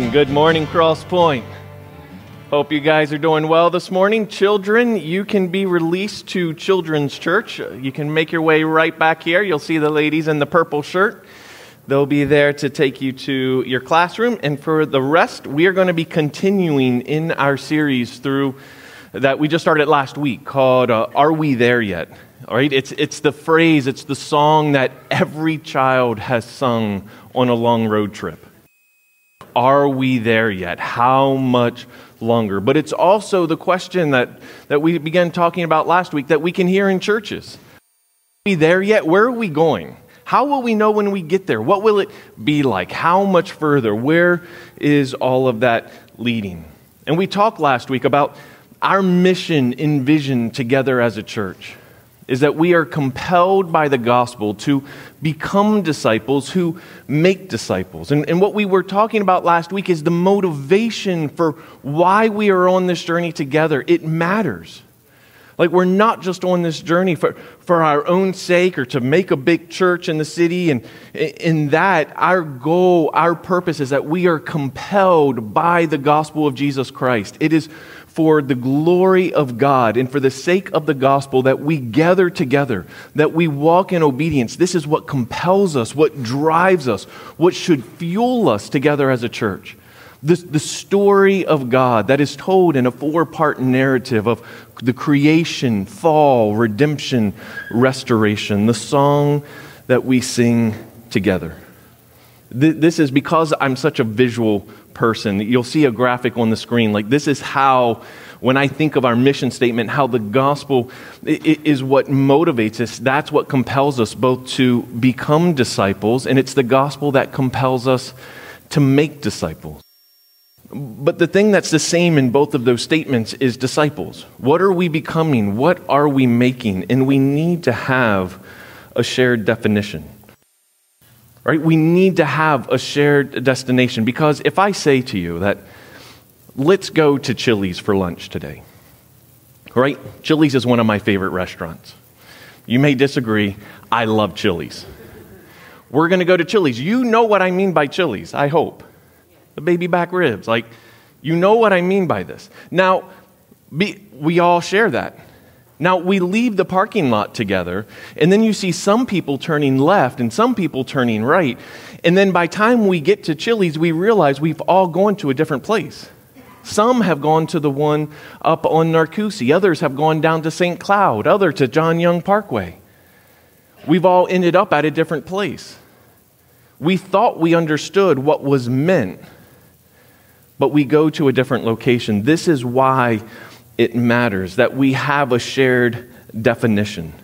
Amen. Good morning, Cross Point. Hope you guys are doing well this morning. Children, you can be released to Children's Church. You can make your way right back here. You'll see the ladies in the purple shirt. They'll be there to take you to your classroom. And for the rest, we are going to be continuing in our series through that we just started last week called uh, Are We There Yet? All right, it's, it's the phrase, it's the song that every child has sung on a long road trip. Are we there yet? How much longer? But it's also the question that, that we began talking about last week that we can hear in churches. Are we there yet? Where are we going? How will we know when we get there? What will it be like? How much further? Where is all of that leading? And we talked last week about our mission in vision together as a church is that we are compelled by the gospel to become disciples who make disciples. And, and what we were talking about last week is the motivation for why we are on this journey together. It matters. Like, we're not just on this journey for, for our own sake or to make a big church in the city. And in that, our goal, our purpose is that we are compelled by the gospel of Jesus Christ. It is for the glory of God and for the sake of the gospel that we gather together, that we walk in obedience. This is what compels us, what drives us, what should fuel us together as a church. The, the story of God that is told in a four part narrative of the creation, fall, redemption, restoration, the song that we sing together. This is because I'm such a visual person. You'll see a graphic on the screen. Like, this is how, when I think of our mission statement, how the gospel is what motivates us. That's what compels us both to become disciples, and it's the gospel that compels us to make disciples. But the thing that's the same in both of those statements is disciples. What are we becoming? What are we making? And we need to have a shared definition. Right? We need to have a shared destination because if I say to you that let's go to Chili's for lunch today. Right? Chili's is one of my favorite restaurants. You may disagree. I love Chili's. We're going to go to Chili's. You know what I mean by Chili's, I hope. The baby back ribs. Like, you know what I mean by this. Now, be, we all share that. Now, we leave the parking lot together, and then you see some people turning left and some people turning right. And then by time we get to Chili's, we realize we've all gone to a different place. Some have gone to the one up on Narcoossee. Others have gone down to St. Cloud. Other to John Young Parkway. We've all ended up at a different place. We thought we understood what was meant, but we go to a different location. This is why it matters that we have a shared definition.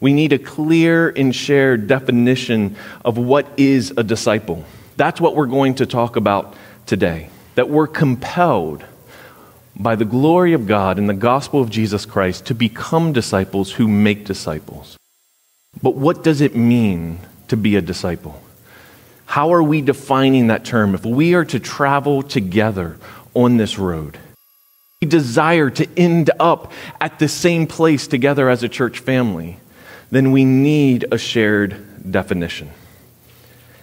We need a clear and shared definition of what is a disciple. That's what we're going to talk about today. That we're compelled by the glory of God and the gospel of Jesus Christ to become disciples who make disciples. But what does it mean to be a disciple? How are we defining that term if we are to travel together on this road? We desire to end up at the same place together as a church family, then we need a shared definition.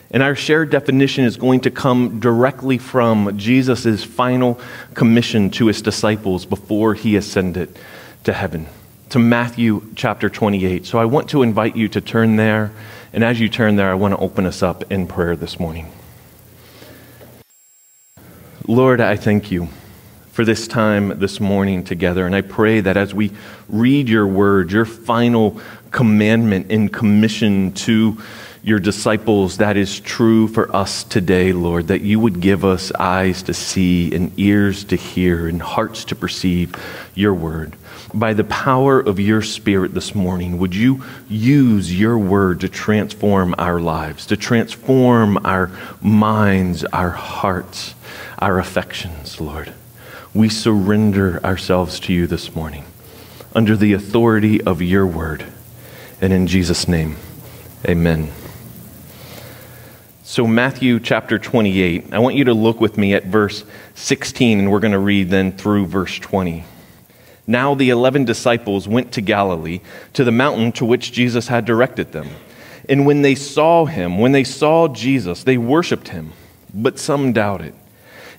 And our shared definition is going to come directly from Jesus' final commission to his disciples before he ascended to heaven, to Matthew chapter 28. So I want to invite you to turn there. And as you turn there, I want to open us up in prayer this morning. Lord, I thank you for this time this morning together. And I pray that as we read your word, your final commandment and commission to your disciples, that is true for us today, Lord, that you would give us eyes to see and ears to hear and hearts to perceive your word. By the power of your spirit this morning, would you use your word to transform our lives, to transform our minds, our hearts, our affections, Lord? We surrender ourselves to you this morning under the authority of your word. And in Jesus' name, amen. So, Matthew chapter 28, I want you to look with me at verse 16, and we're going to read then through verse 20. Now the eleven disciples went to Galilee, to the mountain to which Jesus had directed them. And when they saw him, when they saw Jesus, they worshiped him, but some doubted.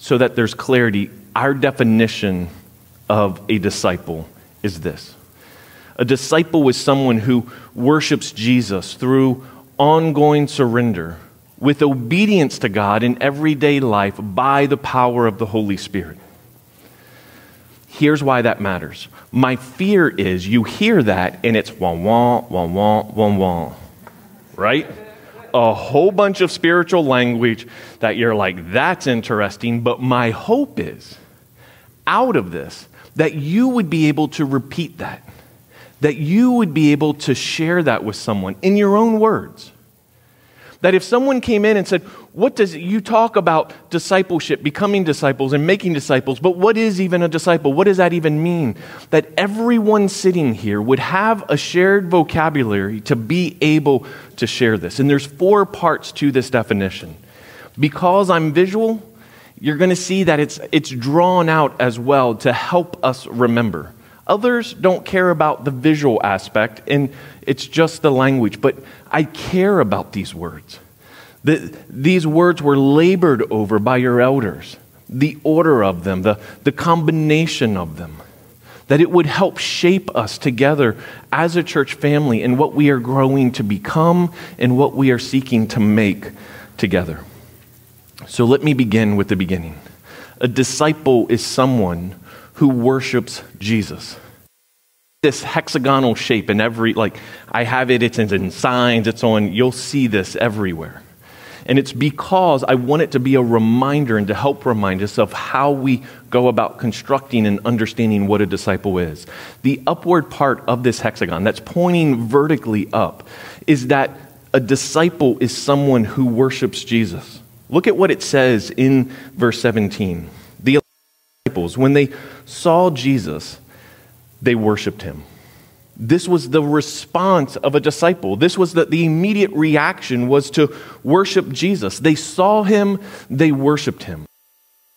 so that there's clarity, our definition of a disciple is this a disciple is someone who worships Jesus through ongoing surrender with obedience to God in everyday life by the power of the Holy Spirit. Here's why that matters. My fear is you hear that and it's wah wah, wah wah, wah wah. Right? A whole bunch of spiritual language that you're like, that's interesting. But my hope is, out of this, that you would be able to repeat that, that you would be able to share that with someone in your own words. That if someone came in and said, What does you talk about discipleship, becoming disciples and making disciples, but what is even a disciple? What does that even mean? That everyone sitting here would have a shared vocabulary to be able to share this. And there's four parts to this definition. Because I'm visual, you're going to see that it's, it's drawn out as well to help us remember. Others don't care about the visual aspect, and it's just the language. But I care about these words. The, these words were labored over by your elders, the order of them, the, the combination of them, that it would help shape us together as a church family in what we are growing to become and what we are seeking to make together. So let me begin with the beginning. A disciple is someone who worships Jesus. This hexagonal shape in every, like, I have it, it's in signs, it's on, you'll see this everywhere. And it's because I want it to be a reminder and to help remind us of how we go about constructing and understanding what a disciple is. The upward part of this hexagon that's pointing vertically up is that a disciple is someone who worships Jesus. Look at what it says in verse 17 The disciples, when they saw Jesus, they worshiped him. This was the response of a disciple. This was the, the immediate reaction was to worship Jesus. They saw him, they worshiped him.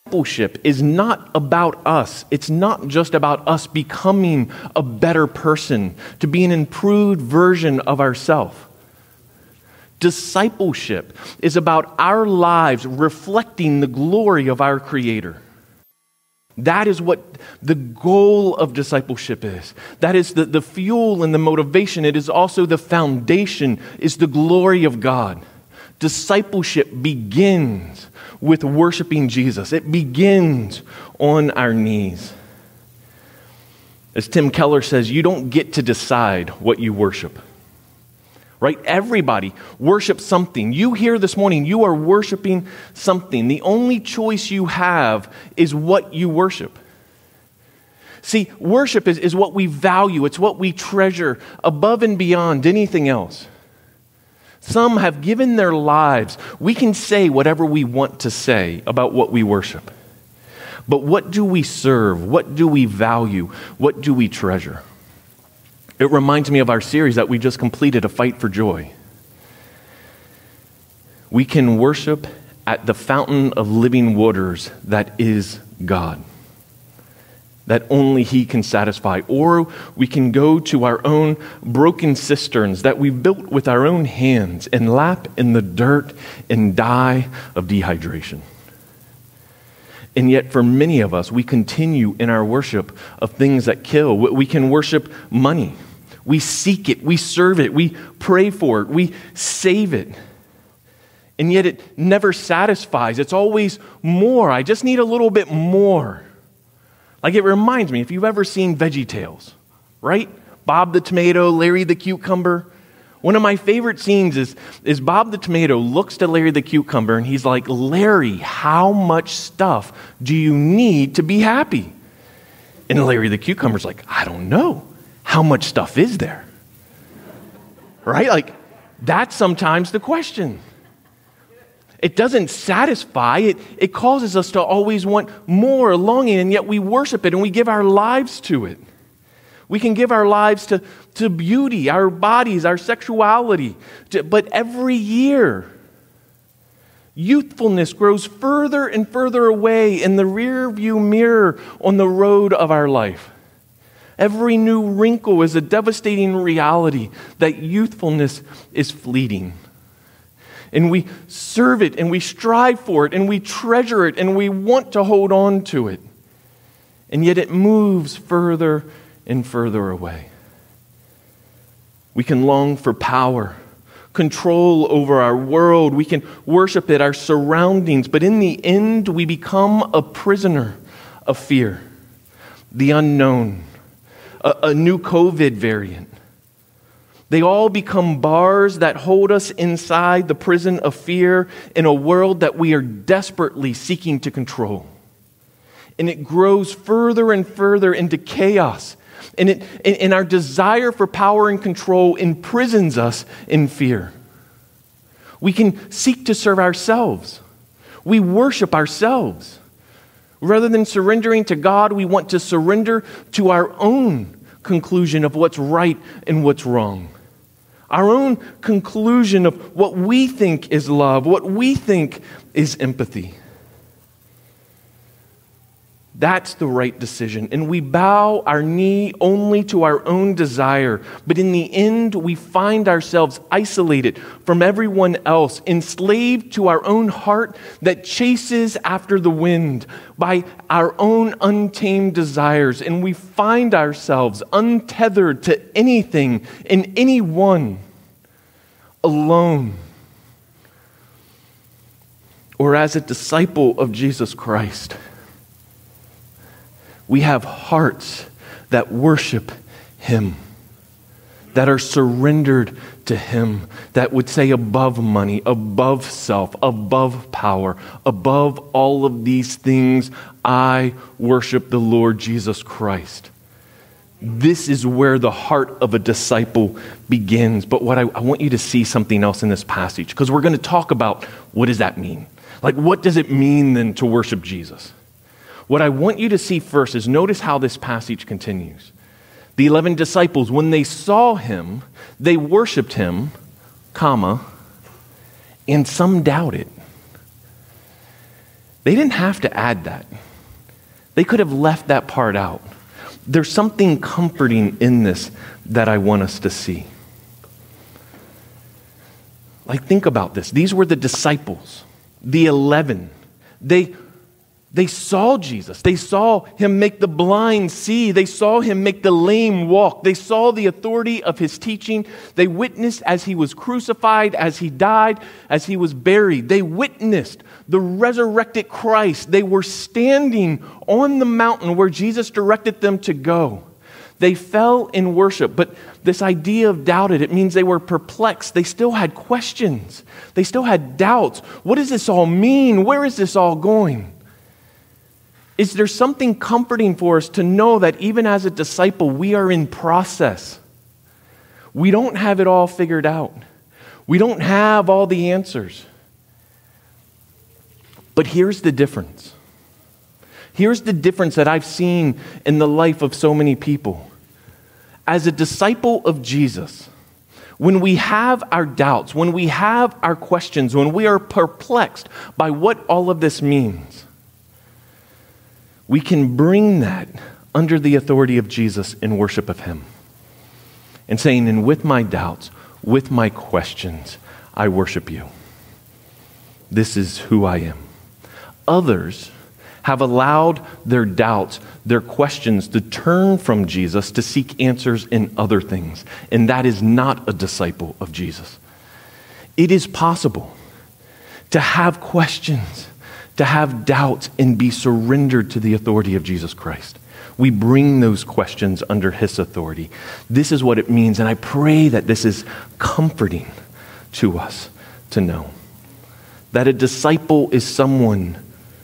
Discipleship is not about us. It's not just about us becoming a better person, to be an improved version of ourselves. Discipleship is about our lives reflecting the glory of our Creator. That is what the goal of discipleship is. That is the, the fuel and the motivation. It is also the foundation, is the glory of God. Discipleship begins with worshiping Jesus, it begins on our knees. As Tim Keller says, you don't get to decide what you worship right? Everybody worships something. You here this morning, you are worshiping something. The only choice you have is what you worship. See, worship is, is what we value, it's what we treasure above and beyond anything else. Some have given their lives. We can say whatever we want to say about what we worship. But what do we serve? What do we value? What do we treasure? It reminds me of our series that we just completed, A Fight for Joy. We can worship at the fountain of living waters that is God, that only He can satisfy. Or we can go to our own broken cisterns that we built with our own hands and lap in the dirt and die of dehydration. And yet, for many of us, we continue in our worship of things that kill. We can worship money. We seek it, we serve it, we pray for it, we save it. And yet it never satisfies. It's always more. I just need a little bit more. Like it reminds me, if you've ever seen Veggie Tales, right? Bob the tomato, Larry the cucumber. One of my favorite scenes is, is Bob the tomato looks to Larry the cucumber and he's like, Larry, how much stuff do you need to be happy? And Larry the cucumber's like, I don't know how much stuff is there? Right? Like, that's sometimes the question. It doesn't satisfy, it, it causes us to always want more longing, and yet we worship it and we give our lives to it. We can give our lives to, to beauty, our bodies, our sexuality, to, but every year, youthfulness grows further and further away in the rearview mirror on the road of our life. Every new wrinkle is a devastating reality that youthfulness is fleeting and we serve it and we strive for it and we treasure it and we want to hold on to it. And yet it moves further and further away. We can long for power, control over our world. We can worship it, our surroundings. But in the end, we become a prisoner of fear, the unknown, a, a new COVID variant they all become bars that hold us inside the prison of fear in a world that we are desperately seeking to control. And it grows further and further into chaos. And, it, and our desire for power and control imprisons us in fear. We can seek to serve ourselves, we worship ourselves. Rather than surrendering to God, we want to surrender to our own conclusion of what's right and what's wrong our own conclusion of what we think is love, what we think is empathy. That's the right decision. And we bow our knee only to our own desire. But in the end, we find ourselves isolated from everyone else, enslaved to our own heart that chases after the wind by our own untamed desires. And we find ourselves untethered to anything and anyone alone. Or as a disciple of Jesus Christ we have hearts that worship Him, that are surrendered to Him, that would say above money, above self, above power, above all of these things, I worship the Lord Jesus Christ. This is where the heart of a disciple begins. But what I, I want you to see something else in this passage, because we're going to talk about what does that mean? Like, what does it mean then to worship Jesus? What I want you to see first is notice how this passage continues. The 11 disciples, when they saw him, they worshiped him, comma, and some doubted. They didn't have to add that. They could have left that part out. There's something comforting in this that I want us to see. Like, think about this. These were the disciples, the 11. They they saw Jesus. They saw him make the blind see. They saw him make the lame walk. They saw the authority of his teaching. They witnessed as he was crucified, as he died, as he was buried. They witnessed the resurrected Christ. They were standing on the mountain where Jesus directed them to go. They fell in worship, but this idea of doubted, it means they were perplexed. They still had questions, they still had doubts. What does this all mean? Where is this all going? Is there something comforting for us to know that even as a disciple, we are in process? We don't have it all figured out. We don't have all the answers. But here's the difference. Here's the difference that I've seen in the life of so many people. As a disciple of Jesus, when we have our doubts, when we have our questions, when we are perplexed by what all of this means, we can bring that under the authority of Jesus in worship of Him. And saying, and with my doubts, with my questions, I worship you. This is who I am. Others have allowed their doubts, their questions to turn from Jesus to seek answers in other things. And that is not a disciple of Jesus. It is possible to have questions to have doubts and be surrendered to the authority of Jesus Christ. We bring those questions under His authority. This is what it means, and I pray that this is comforting to us to know that a disciple is someone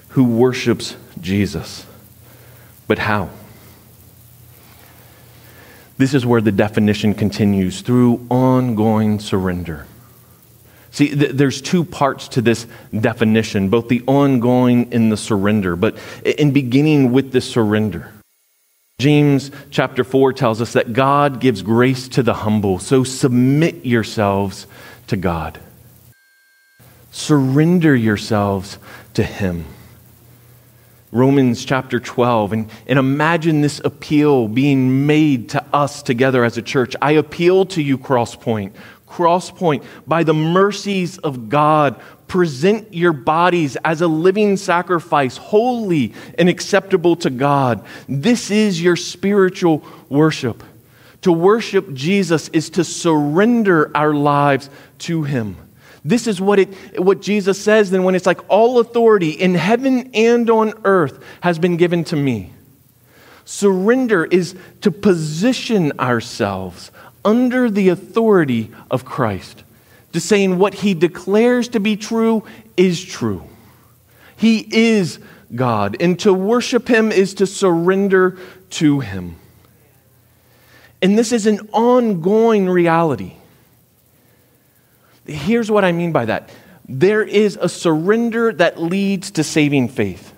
who worships Jesus. But how? This is where the definition continues through ongoing surrender. See, th- there's two parts to this definition, both the ongoing and the surrender. But in beginning with the surrender, James chapter 4 tells us that God gives grace to the humble. So submit yourselves to God. Surrender yourselves to Him. Romans chapter 12, and, and imagine this appeal being made to us together as a church. I appeal to you, Crosspoint. Crosspoint, by the mercies of God, present your bodies as a living sacrifice, holy and acceptable to God. This is your spiritual worship. To worship Jesus is to surrender our lives to Him. This is what, it, what Jesus says then when it's like, all authority in heaven and on earth has been given to me. Surrender is to position ourselves under the authority of Christ, to saying what he declares to be true is true. He is God, and to worship him is to surrender to him. And this is an ongoing reality. Here's what I mean by that there is a surrender that leads to saving faith.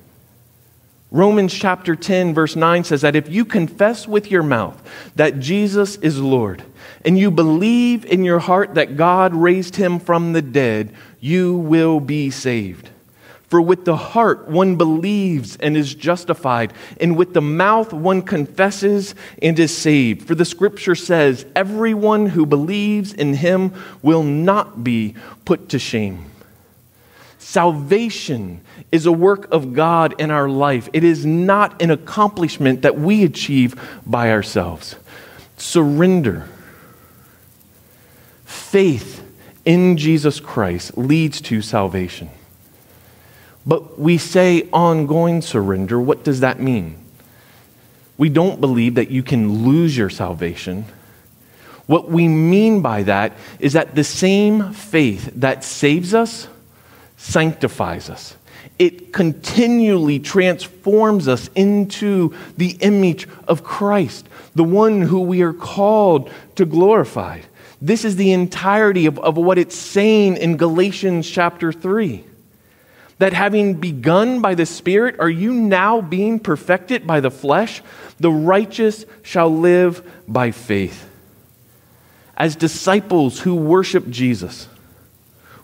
Romans chapter 10, verse 9 says that if you confess with your mouth that Jesus is Lord and you believe in your heart that God raised him from the dead, you will be saved. For with the heart one believes and is justified, and with the mouth one confesses and is saved. For the scripture says, Everyone who believes in him will not be put to shame. Salvation is a work of God in our life, it is not an accomplishment that we achieve by ourselves. Surrender. Faith in Jesus Christ leads to salvation. But we say ongoing surrender. What does that mean? We don't believe that you can lose your salvation. What we mean by that is that the same faith that saves us sanctifies us. It continually transforms us into the image of Christ, the one who we are called to glorify. This is the entirety of, of what it's saying in Galatians chapter 3 that having begun by the Spirit, are you now being perfected by the flesh? The righteous shall live by faith. As disciples who worship Jesus,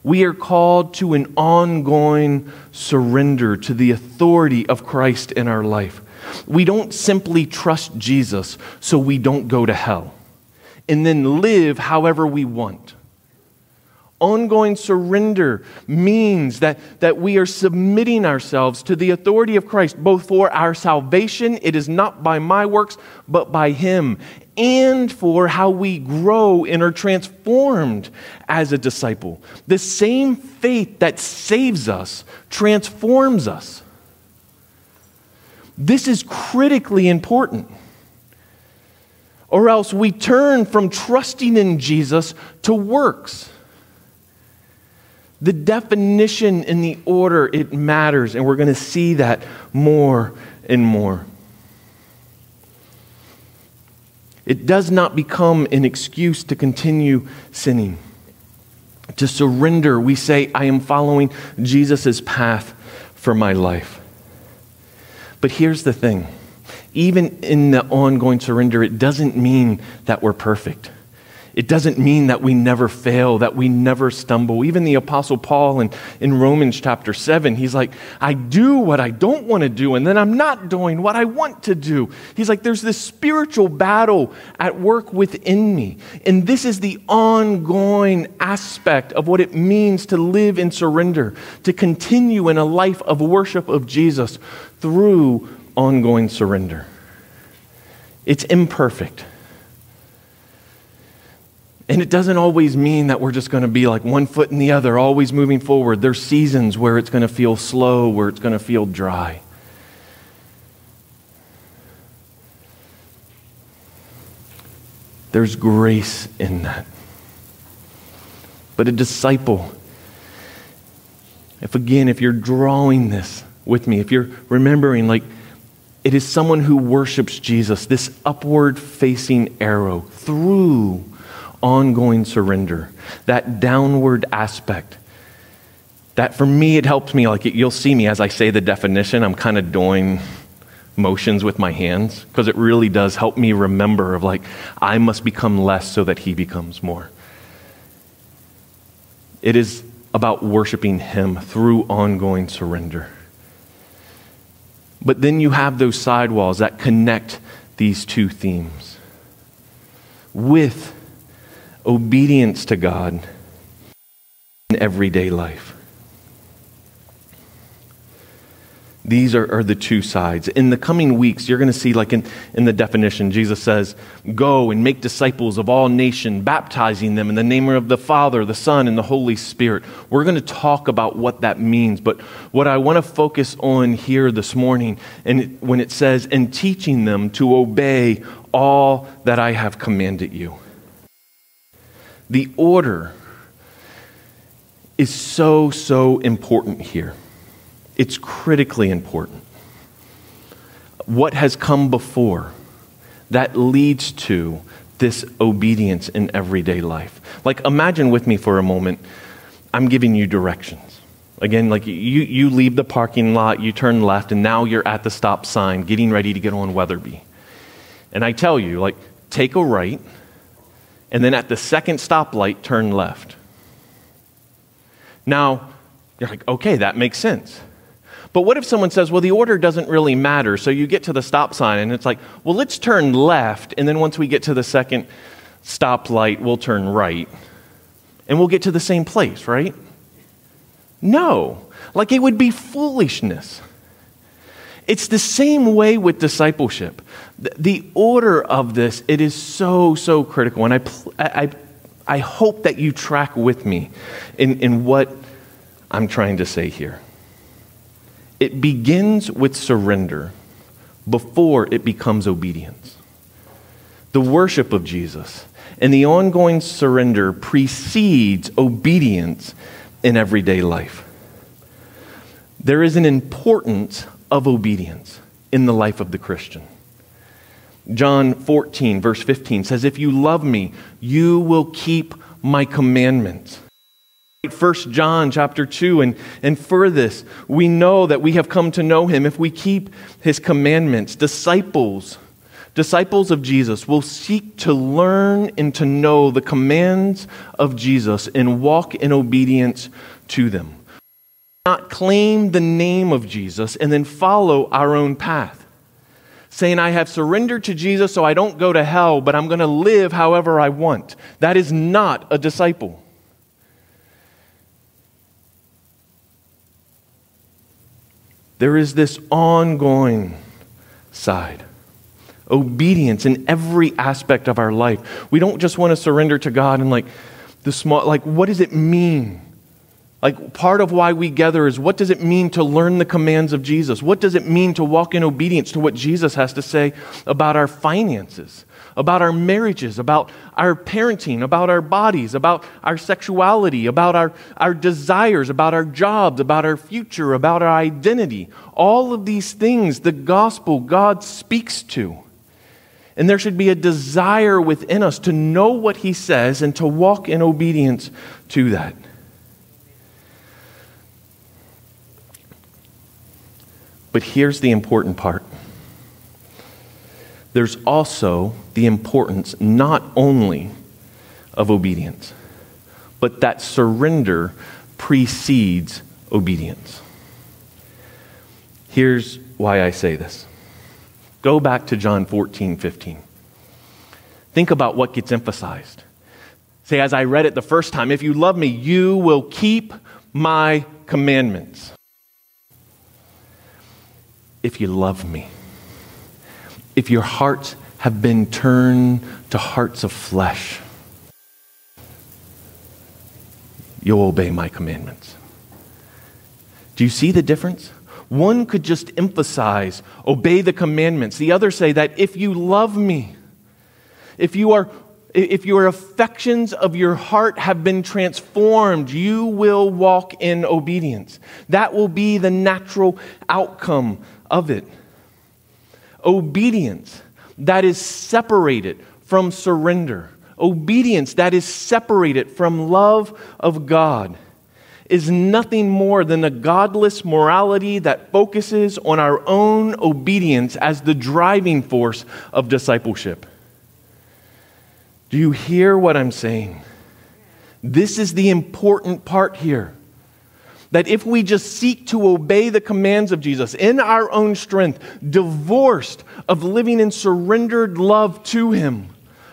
we are called to an ongoing surrender to the authority of Christ in our life. We don't simply trust Jesus so we don't go to hell and then live however we want. Ongoing surrender means that, that we are submitting ourselves to the authority of Christ, both for our salvation, it is not by my works, but by Him, and for how we grow and are transformed as a disciple. The same faith that saves us transforms us. This is critically important. Or else we turn from trusting in Jesus to works. The definition and the order, it matters, and we're going to see that more and more. It does not become an excuse to continue sinning. To surrender, we say, I am following Jesus' path for my life. But here's the thing even in the ongoing surrender, it doesn't mean that we're perfect. It doesn't mean that we never fail, that we never stumble. Even the Apostle Paul in, in Romans chapter 7, he's like, I do what I don't want to do, and then I'm not doing what I want to do. He's like, there's this spiritual battle at work within me. And this is the ongoing aspect of what it means to live in surrender, to continue in a life of worship of Jesus through ongoing surrender. It's imperfect. And it doesn't always mean that we're just going to be like one foot in the other, always moving forward. There's seasons where it's going to feel slow, where it's going to feel dry. There's grace in that. But a disciple, if again, if you're drawing this with me, if you're remembering, like, it is someone who worships Jesus, this upward facing arrow through ongoing surrender, that downward aspect. That for me, it helps me. Like you'll see me as I say the definition, I'm kind of doing motions with my hands because it really does help me remember of like I must become less so that he becomes more. It is about worshiping him through ongoing surrender. But then you have those sidewalls that connect these two themes with obedience to God in everyday life. These are, are, the two sides. In the coming weeks, you're going to see, like in, in the definition, Jesus says, Go and make disciples of all nations, baptizing them in the name of the Father, the Son, and the Holy Spirit. We're going to talk about what that means. But what I want to focus on here this morning, and when it says, And teaching them to obey all that I have commanded you. The order is so, so important here. It's critically important. What has come before that leads to this obedience in everyday life. Like, imagine with me for a moment, I'm giving you directions. Again, like you, you leave the parking lot, you turn left, and now you're at the stop sign getting ready to get on Wetherbee. And I tell you, like, take a right, and then at the second stoplight, turn left. Now, you're like, okay, that makes sense. But what if someone says, well, the order doesn't really matter? So you get to the stop sign and it's like, well, let's turn left. And then once we get to the second stoplight, we'll turn right. And we'll get to the same place, right? No. Like it would be foolishness. It's the same way with discipleship. The order of this, it is so, so critical. And I, I, I hope that you track with me in, in what I'm trying to say here. It begins with surrender before it becomes obedience. The worship of Jesus and the ongoing surrender precedes obedience in everyday life. There is an importance of obedience in the life of the Christian. John 14, verse 15 says, If you love me, you will keep my commandments. First John chapter 2 and, and for this we know that we have come to know him if we keep his commandments disciples disciples of Jesus will seek to learn and to know the commands of Jesus and walk in obedience to them not claim the name of Jesus and then follow our own path saying I have surrendered to Jesus so I don't go to hell but I'm going to live however I want that is not a disciple there is this ongoing side obedience in every aspect of our life. We don't just want to surrender to God and like the small, like, what does it mean? Like, part of why we gather is what does it mean to learn the commands of Jesus? What does it mean to walk in obedience to what Jesus has to say about our finances? about our marriages, about our parenting, about our bodies, about our sexuality, about our, our desires, about our jobs, about our future, about our identity. All of these things, the gospel, God speaks to. And there should be a desire within us to know what He says and to walk in obedience to that. But here's the important part there's also the importance not only of obedience, but that surrender precedes obedience. Here's why I say this. Go back to John 14, 15. Think about what gets emphasized. Say, as I read it the first time, if you love me, you will keep my commandments. If you love me if your hearts have been turned to hearts of flesh, you'll obey my commandments. Do you see the difference? One could just emphasize, obey the commandments. The other say that if you love me, if you are if your affections of your heart have been transformed, you will walk in obedience. That will be the natural outcome of it obedience that is separated from surrender, obedience that is separated from love of God is nothing more than a godless morality that focuses on our own obedience as the driving force of discipleship. Do you hear what I'm saying? This is the important part here. That if we just seek to obey the commands of Jesus in our own strength, divorced of living in surrendered love to Him,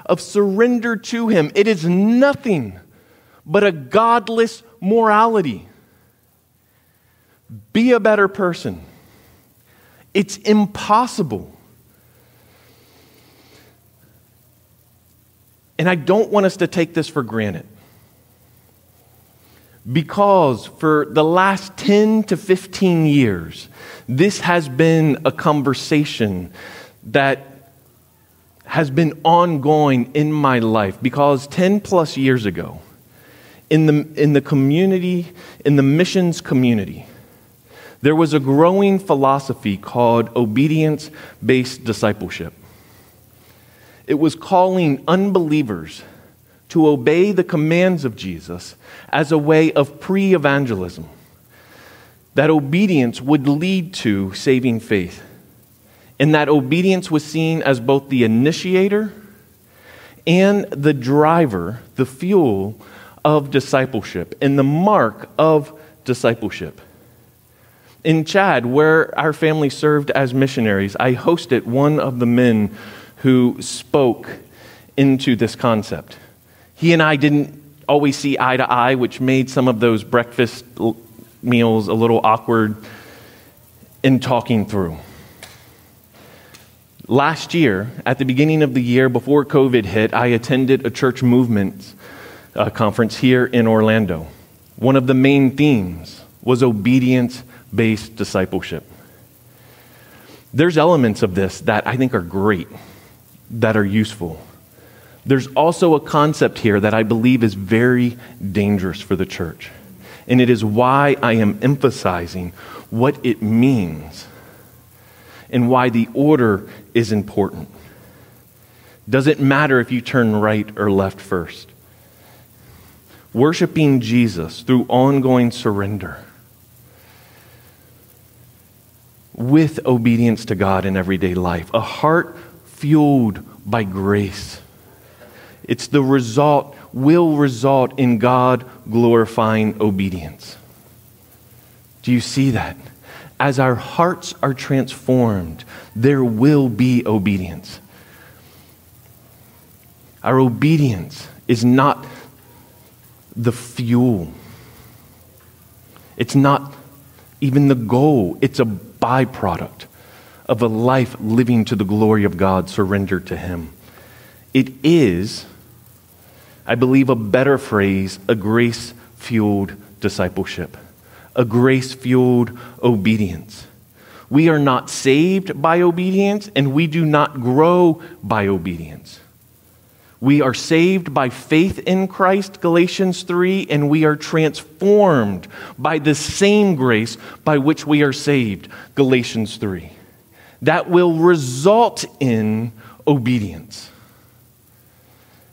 of surrender to Him, it is nothing but a godless morality. Be a better person. It's impossible. And I don't want us to take this for granted. Because for the last 10 to 15 years, this has been a conversation that has been ongoing in my life. Because 10 plus years ago, in the, in the community, in the missions community, there was a growing philosophy called obedience based discipleship. It was calling unbelievers to obey the commands of Jesus as a way of pre evangelism. That obedience would lead to saving faith. And that obedience was seen as both the initiator and the driver, the fuel of discipleship, and the mark of discipleship. In Chad, where our family served as missionaries, I hosted one of the men who spoke into this concept. He and I didn't always see eye to eye, which made some of those breakfast meals a little awkward in talking through. Last year, at the beginning of the year before COVID hit, I attended a church movement uh, conference here in Orlando. One of the main themes was obedience based discipleship. There's elements of this that I think are great, that are useful. There's also a concept here that I believe is very dangerous for the church. And it is why I am emphasizing what it means and why the order is important. Does it matter if you turn right or left first? Worshiping Jesus through ongoing surrender with obedience to God in everyday life, a heart fueled by grace it's the result, will result in God glorifying obedience. Do you see that? As our hearts are transformed, there will be obedience. Our obedience is not the fuel, it's not even the goal, it's a byproduct of a life living to the glory of God, surrendered to Him. It is I believe a better phrase, a grace fueled discipleship, a grace fueled obedience. We are not saved by obedience, and we do not grow by obedience. We are saved by faith in Christ, Galatians 3, and we are transformed by the same grace by which we are saved, Galatians 3. That will result in obedience.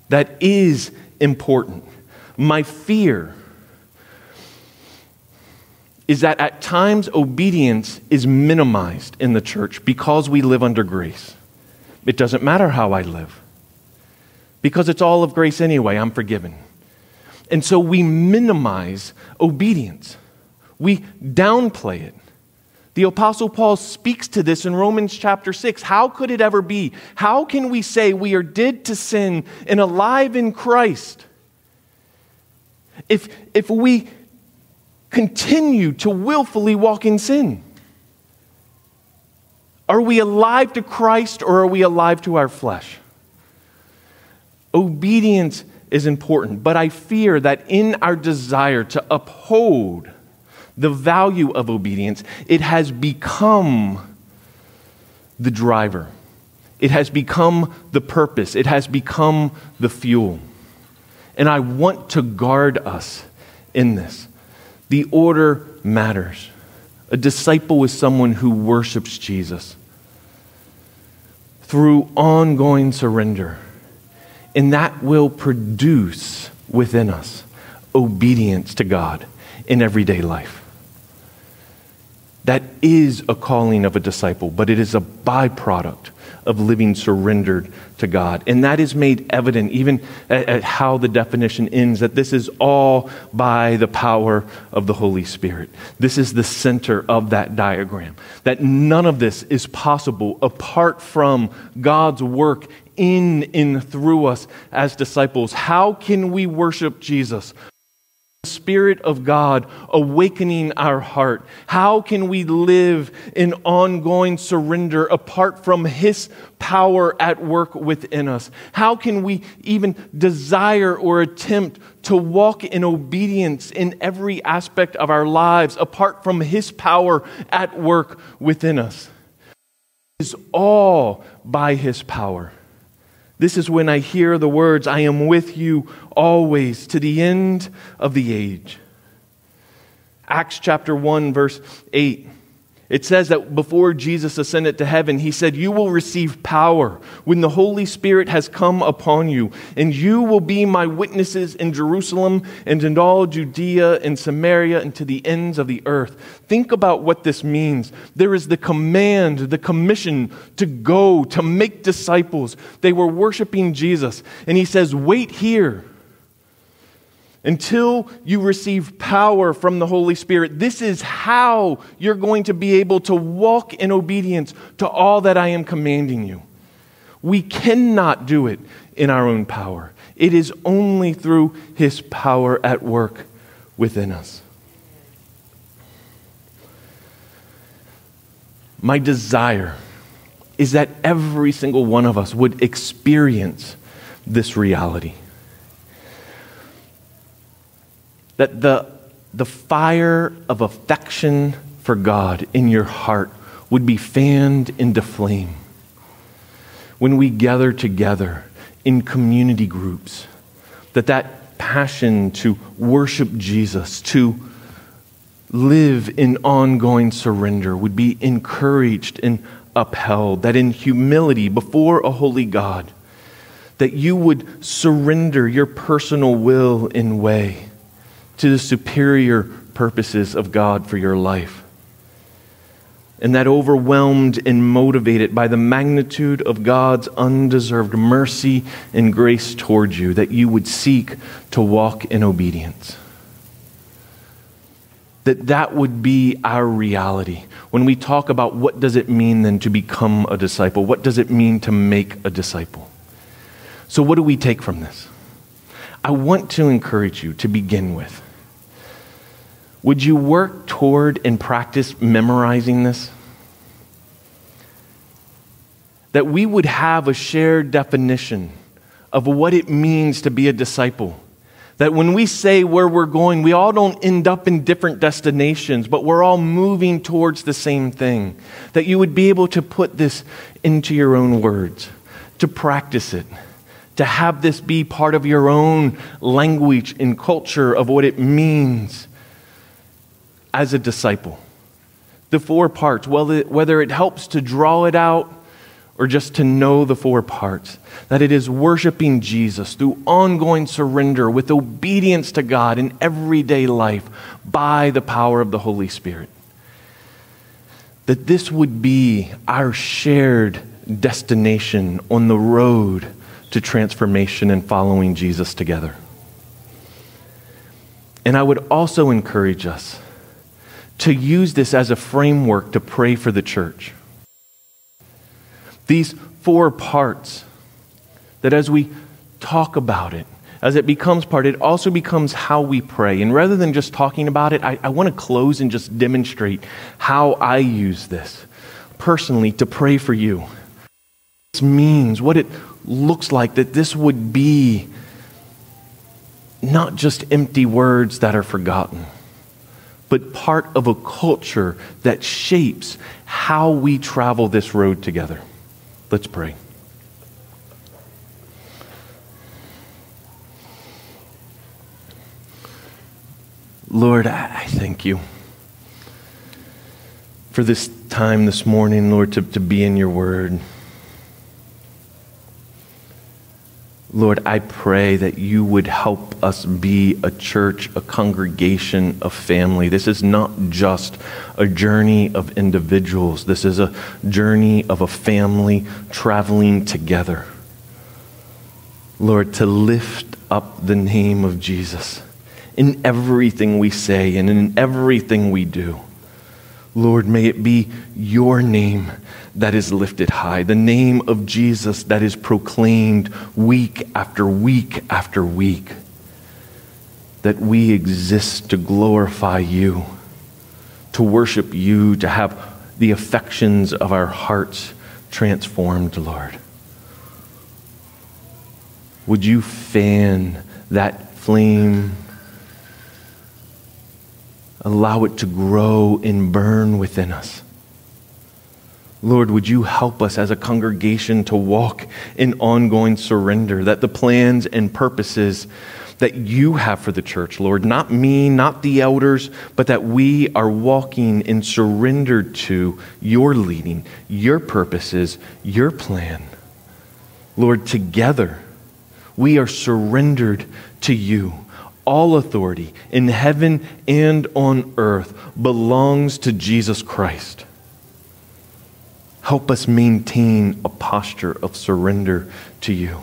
That is important. My fear is that at times obedience is minimized in the church because we live under grace. It doesn't matter how I live because it's all of grace anyway. I'm forgiven. And so we minimize obedience, we downplay it. The Apostle Paul speaks to this in Romans chapter 6. How could it ever be? How can we say we are dead to sin and alive in Christ? If, if we continue to willfully walk in sin, are we alive to Christ or are we alive to our flesh? Obedience is important, but I fear that in our desire to uphold the value of obedience, it has become the driver. It has become the purpose. It has become the fuel. And I want to guard us in this. The order matters. A disciple is someone who worships Jesus through ongoing surrender And that will produce within us obedience to God in everyday life. That is a calling of a disciple, but it is a byproduct of living surrendered to God. And that is made evident even at, at, how the definition ends that this is all by the power of the Holy Spirit. This is the center of that diagram. That none of this is possible apart from God's work in and through us as disciples. How can we worship Jesus? Spirit of God awakening our heart. How can we live in ongoing surrender apart from His power at work within us? How can we even desire or attempt to walk in obedience in every aspect of our lives apart from His power at work within us? It is all by His power. This is when I hear the words, I am with you always to the end of the age. Acts chapter 1, verse 8. It says that before Jesus ascended to heaven, he said, You will receive power when the Holy Spirit has come upon you, and you will be my witnesses in Jerusalem and in all Judea and Samaria and to the ends of the earth. Think about what this means. There is the command, the commission to go, to make disciples. They were worshiping Jesus, and he says, Wait here until you receive power from the Holy Spirit. This is how you're going to be able to walk in obedience to all that I am commanding you. We cannot do it in our own power, it is only through His power at work within us. My desire is that every single one of us would experience this reality that the, the fire of affection for God in your heart would be fanned into flame. When we gather together in community groups, that that passion to worship Jesus, to live in ongoing surrender would be encouraged and upheld, that in humility before a holy God, that you would surrender your personal will in way to the superior purposes of God for your life. And that overwhelmed and motivated by the magnitude of God's undeserved mercy and grace towards you, that you would seek to walk in obedience. That that would be our reality. When we talk about what does it mean then to become a disciple? What does it mean to make a disciple? So what do we take from this? I want to encourage you to begin with would you work toward and practice memorizing this? That we would have a shared definition of what it means to be a disciple. That when we say where we're going, we all don't end up in different destinations, but we're all moving towards the same thing. That you would be able to put this into your own words, to practice it, to have this be part of your own language and culture of what it means as a disciple. The four parts, whether it helps to draw it out or just to know the four parts, that it is worshiping Jesus through ongoing surrender with obedience to God in everyday life by the power of the Holy Spirit. That this would be our shared destination on the road to transformation and following Jesus together. And I would also encourage us to use this as a framework to pray for the church. These four parts, that as we talk about it, as it becomes part, it also becomes how we pray. And rather than just talking about it, I, I want to close and just demonstrate how I use this personally to pray for you. This means, what it looks like, that this would be not just empty words that are forgotten but part of a culture that shapes how we travel this road together. Let's pray. Lord, I thank you for this time this morning, Lord, to, to be in your word. Lord, I pray that you would help us be a church, a congregation, a family. This is not just a journey of individuals, this is a journey of a family traveling together. Lord, to lift up the name of Jesus in everything we say and in everything we do. Lord, may it be your name that is lifted high, the name of Jesus that is proclaimed week after week after week, that we exist to glorify you, to worship you, to have the affections of our hearts transformed, Lord. Would you fan that flame Allow it to grow and burn within us. Lord, would you help us as a congregation to walk in ongoing surrender, that the plans and purposes that you have for the church, Lord, not me, not the elders, but that we are walking in surrender to your leading, your purposes, your plan. Lord, together we are surrendered to you all authority in heaven and on earth belongs to Jesus Christ. Help us maintain a posture of surrender to you.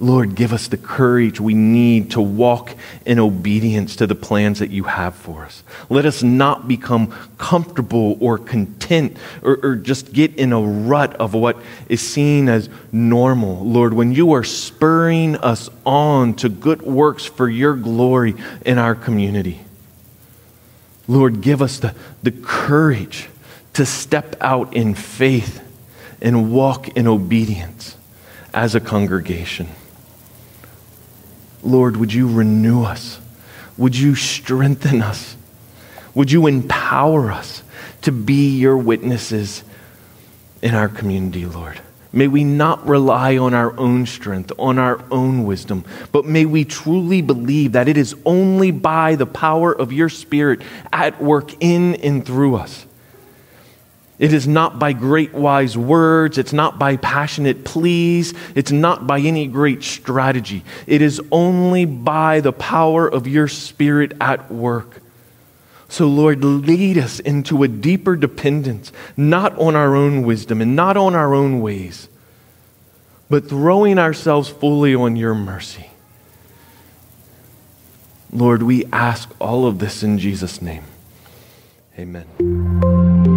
Lord, give us the courage we need to walk in obedience to the plans that you have for us. Let us not become comfortable or content or, or, just get in a rut of what is seen as normal. Lord, when you are spurring us on to good works for your glory in our community, Lord, give us the, the courage to step out in faith and walk in obedience as a congregation. Lord, would you renew us? Would you strengthen us? Would you empower us to be your witnesses in our community, Lord? May we not rely on our own strength, on our own wisdom, but may we truly believe that it is only by the power of your Spirit at work in and through us it is not by great wise words. It's not by passionate pleas. It's not by any great strategy. It is only by the power of your Spirit at work. So, Lord, lead us into a deeper dependence, not on our own wisdom and not on our own ways, but throwing ourselves fully on your mercy. Lord, we ask all of this in Jesus' name. Amen.